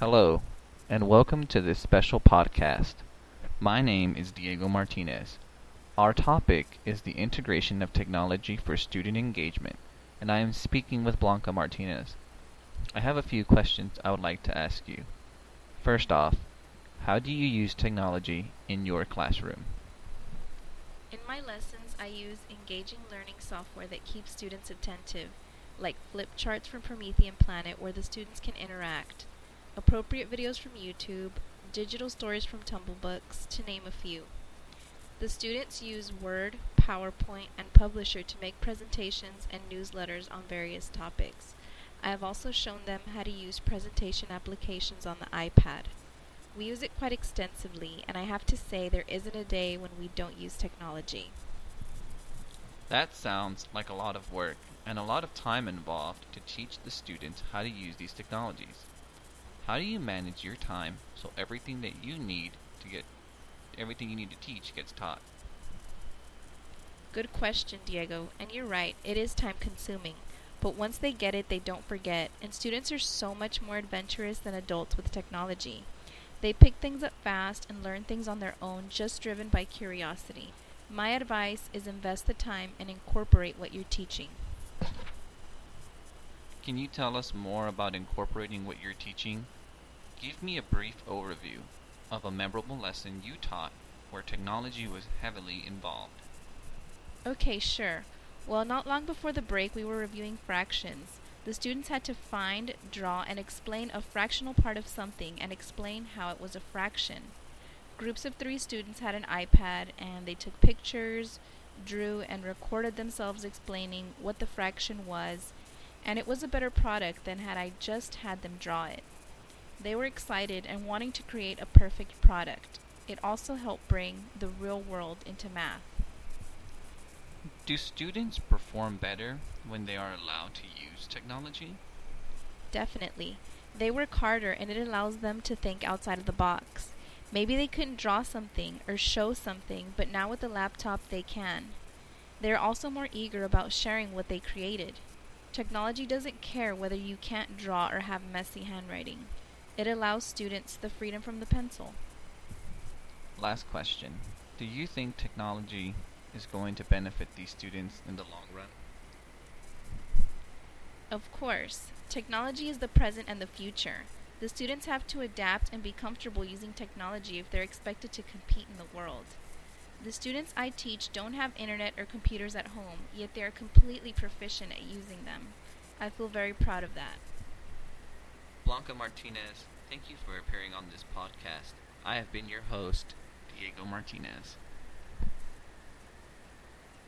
Hello, and welcome to this special podcast. My name is Diego Martinez. Our topic is the integration of technology for student engagement, and I am speaking with Blanca Martinez. I have a few questions I would like to ask you. First off, how do you use technology in your classroom? In my lessons, I use engaging learning software that keeps students attentive, like flip charts from Promethean Planet where the students can interact, appropriate videos from YouTube, digital stories from Tumblebooks, to name a few. The students use Word, PowerPoint, and Publisher to make presentations and newsletters on various topics. I have also shown them how to use presentation applications on the iPad. We use it quite extensively, and I have to say there isn't a day when we don't use technology. That sounds like a lot of work and a lot of time involved to teach the students how to use these technologies. How do you manage your time so everything that you need to get everything you need to teach gets taught? Good question, Diego, and you're right, it is time consuming. But once they get it, they don't forget, and students are so much more adventurous than adults with technology. They pick things up fast and learn things on their own, just driven by curiosity. My advice is invest the time and incorporate what you're teaching. Can you tell us more about incorporating what you're teaching? Give me a brief overview of a memorable lesson you taught where technology was heavily involved. Okay, sure. Well, not long before the break, we were reviewing fractions. The students had to find, draw, and explain a fractional part of something and explain how it was a fraction. Groups of three students had an iPad and they took pictures, drew, and recorded themselves explaining what the fraction was, and it was a better product than had I just had them draw it. They were excited and wanting to create a perfect product. It also helped bring the real world into math. Do students perform better when they are allowed to use technology? Definitely. They work harder and it allows them to think outside of the box. Maybe they couldn't draw something or show something, but now with the laptop they can. They are also more eager about sharing what they created. Technology doesn't care whether you can't draw or have messy handwriting. It allows students the freedom from the pencil. Last question. Do you think technology is going to benefit these students in the long run? Of course. Technology is the present and the future. The students have to adapt and be comfortable using technology if they're expected to compete in the world. The students I teach don't have internet or computers at home, yet they are completely proficient at using them. I feel very proud of that. Blanca Martinez, thank you for appearing on this podcast. I have been your host, Diego Martinez.